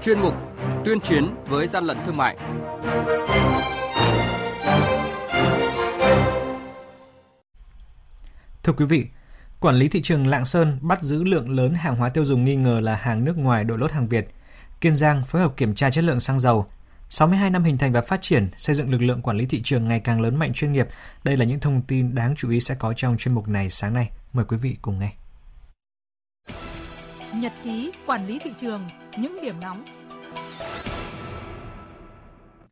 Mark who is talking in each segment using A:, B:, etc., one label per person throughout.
A: chuyên mục Tuyên chiến với gian lận thương mại.
B: Thưa quý vị, Quản lý thị trường Lạng Sơn bắt giữ lượng lớn hàng hóa tiêu dùng nghi ngờ là hàng nước ngoài đội lốt hàng Việt. Kiên Giang phối hợp kiểm tra chất lượng xăng dầu. 62 năm hình thành và phát triển, xây dựng lực lượng quản lý thị trường ngày càng lớn mạnh chuyên nghiệp. Đây là những thông tin đáng chú ý sẽ có trong chuyên mục này sáng nay. Mời quý vị cùng nghe.
C: Nhật ký quản lý thị trường, những điểm nóng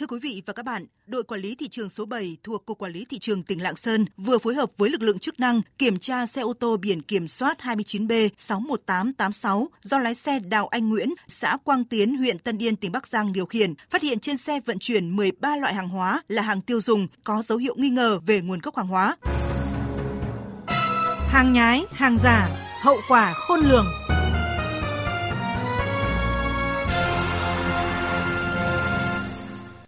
D: Thưa quý vị và các bạn, đội quản lý thị trường số 7 thuộc Cục Quản lý Thị trường tỉnh Lạng Sơn vừa phối hợp với lực lượng chức năng kiểm tra xe ô tô biển kiểm soát 29B61886 do lái xe Đào Anh Nguyễn, xã Quang Tiến, huyện Tân Yên, tỉnh Bắc Giang điều khiển, phát hiện trên xe vận chuyển 13 loại hàng hóa là hàng tiêu dùng có dấu hiệu nghi ngờ về nguồn gốc hàng hóa.
C: Hàng nhái, hàng giả, hậu quả khôn lường.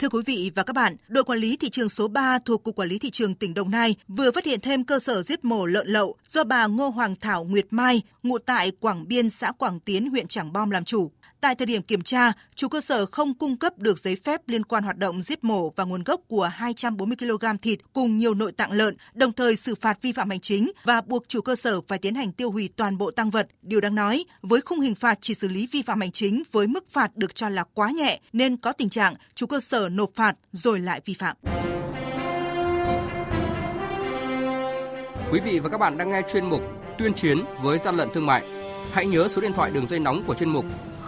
D: Thưa quý vị và các bạn, đội quản lý thị trường số 3 thuộc Cục Quản lý Thị trường tỉnh Đồng Nai vừa phát hiện thêm cơ sở giết mổ lợn lậu do bà Ngô Hoàng Thảo Nguyệt Mai, ngụ tại Quảng Biên, xã Quảng Tiến, huyện Trảng Bom làm chủ. Tại thời điểm kiểm tra, chủ cơ sở không cung cấp được giấy phép liên quan hoạt động giết mổ và nguồn gốc của 240 kg thịt cùng nhiều nội tạng lợn, đồng thời xử phạt vi phạm hành chính và buộc chủ cơ sở phải tiến hành tiêu hủy toàn bộ tăng vật. Điều đáng nói, với khung hình phạt chỉ xử lý vi phạm hành chính với mức phạt được cho là quá nhẹ nên có tình trạng chủ cơ sở nộp phạt rồi lại vi phạm.
A: Quý vị và các bạn đang nghe chuyên mục Tuyên chiến với gian lận thương mại. Hãy nhớ số điện thoại đường dây nóng của chuyên mục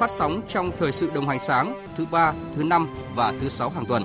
A: phát sóng trong thời sự đồng hành sáng thứ ba, thứ năm và thứ sáu hàng tuần.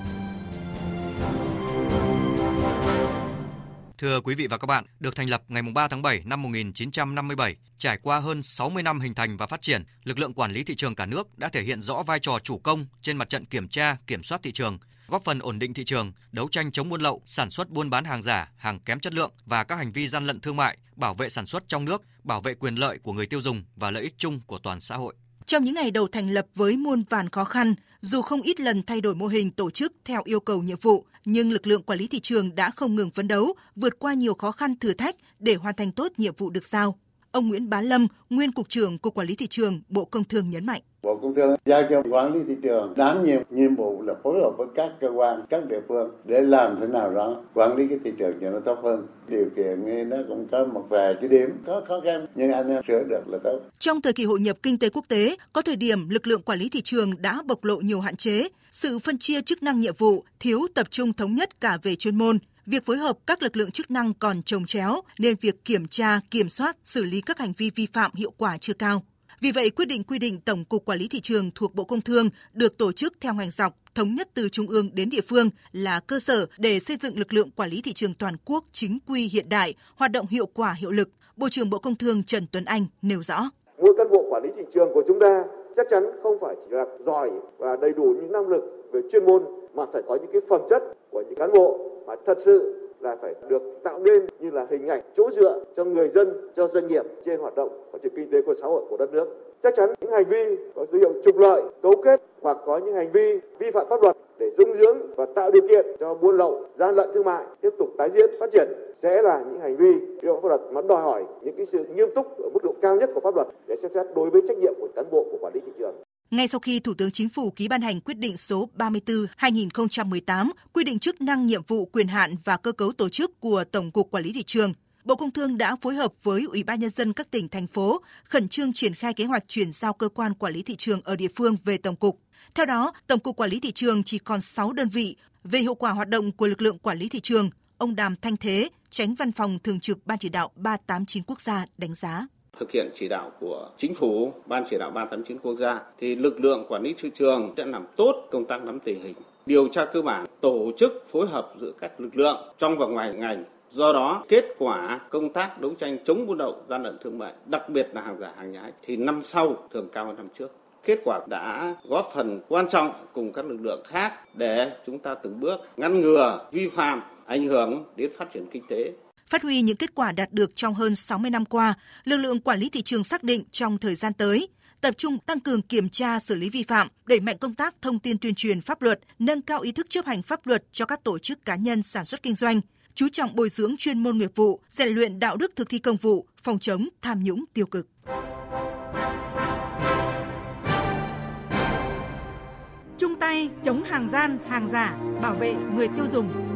E: Thưa quý vị và các bạn, được thành lập ngày 3 tháng 7 năm 1957, trải qua hơn 60 năm hình thành và phát triển, lực lượng quản lý thị trường cả nước đã thể hiện rõ vai trò chủ công trên mặt trận kiểm tra, kiểm soát thị trường, góp phần ổn định thị trường, đấu tranh chống buôn lậu, sản xuất buôn bán hàng giả, hàng kém chất lượng và các hành vi gian lận thương mại, bảo vệ sản xuất trong nước, bảo vệ quyền lợi của người tiêu dùng và lợi ích chung của toàn xã hội.
D: Trong những ngày đầu thành lập với muôn vàn khó khăn, dù không ít lần thay đổi mô hình tổ chức theo yêu cầu nhiệm vụ, nhưng lực lượng quản lý thị trường đã không ngừng phấn đấu, vượt qua nhiều khó khăn thử thách để hoàn thành tốt nhiệm vụ được giao. Ông Nguyễn Bá Lâm, nguyên cục trưởng Cục Quản lý thị trường, Bộ Công Thương nhấn mạnh.
F: Bộ Công Thương giao cho quản lý thị trường đảm nhiệm nhiệm vụ là phối hợp với các cơ quan, các địa phương để làm thế nào đó quản lý cái thị trường cho nó tốt hơn. Điều kiện nó cũng có một vài cái điểm có khó khăn nhưng anh em sửa được là tốt.
D: Trong thời kỳ hội nhập kinh tế quốc tế, có thời điểm lực lượng quản lý thị trường đã bộc lộ nhiều hạn chế, sự phân chia chức năng nhiệm vụ thiếu tập trung thống nhất cả về chuyên môn, Việc phối hợp các lực lượng chức năng còn trồng chéo nên việc kiểm tra, kiểm soát, xử lý các hành vi vi phạm hiệu quả chưa cao. Vì vậy, quyết định quy định Tổng cục Quản lý thị trường thuộc Bộ Công Thương được tổ chức theo ngành dọc, thống nhất từ trung ương đến địa phương là cơ sở để xây dựng lực lượng quản lý thị trường toàn quốc chính quy hiện đại, hoạt động hiệu quả hiệu lực. Bộ trưởng Bộ Công Thương Trần Tuấn Anh nêu rõ.
G: Mỗi cán bộ quản lý thị trường của chúng ta chắc chắn không phải chỉ là giỏi và đầy đủ những năng lực về chuyên môn mà phải có những cái phẩm chất của những cán bộ mà thật sự là phải được tạo nên như là hình ảnh chỗ dựa cho người dân, cho doanh nghiệp trên hoạt động phát triển kinh tế của xã hội của đất nước. Chắc chắn những hành vi có dấu hiệu trục lợi, cấu kết hoặc có những hành vi vi phạm pháp luật để dung dưỡng và tạo điều kiện cho buôn lậu, gian lận thương mại tiếp tục tái diễn phát triển sẽ là những hành vi vi phạm pháp luật mà đòi hỏi những cái sự nghiêm túc ở mức độ cao nhất của pháp luật để xem xét đối với trách nhiệm của cán bộ của quản lý thị trường.
D: Ngay sau khi Thủ tướng Chính phủ ký ban hành quyết định số 34/2018 quy định chức năng, nhiệm vụ, quyền hạn và cơ cấu tổ chức của Tổng cục Quản lý thị trường, Bộ Công Thương đã phối hợp với Ủy ban nhân dân các tỉnh thành phố khẩn trương triển khai kế hoạch chuyển giao cơ quan quản lý thị trường ở địa phương về tổng cục. Theo đó, Tổng cục Quản lý thị trường chỉ còn 6 đơn vị. Về hiệu quả hoạt động của lực lượng quản lý thị trường, ông Đàm Thanh Thế, tránh văn phòng thường trực Ban chỉ đạo 389 quốc gia đánh giá
H: thực hiện chỉ đạo của chính phủ, ban chỉ đạo 389 quốc gia thì lực lượng quản lý thị trường sẽ làm tốt công tác nắm tình hình, điều tra cơ bản, tổ chức phối hợp giữa các lực lượng trong và ngoài ngành Do đó, kết quả công tác đấu tranh chống buôn lậu, gian lận thương mại, đặc biệt là hàng giả hàng nhái thì năm sau thường cao hơn năm trước. Kết quả đã góp phần quan trọng cùng các lực lượng khác để chúng ta từng bước ngăn ngừa vi phạm ảnh hưởng đến phát triển kinh tế.
D: Phát huy những kết quả đạt được trong hơn 60 năm qua, lực lượng quản lý thị trường xác định trong thời gian tới, tập trung tăng cường kiểm tra xử lý vi phạm, đẩy mạnh công tác thông tin tuyên truyền pháp luật, nâng cao ý thức chấp hành pháp luật cho các tổ chức cá nhân sản xuất kinh doanh, chú trọng bồi dưỡng chuyên môn nghiệp vụ, rèn luyện đạo đức thực thi công vụ, phòng chống tham nhũng tiêu cực.
C: Chung tay chống hàng gian, hàng giả, bảo vệ người tiêu dùng.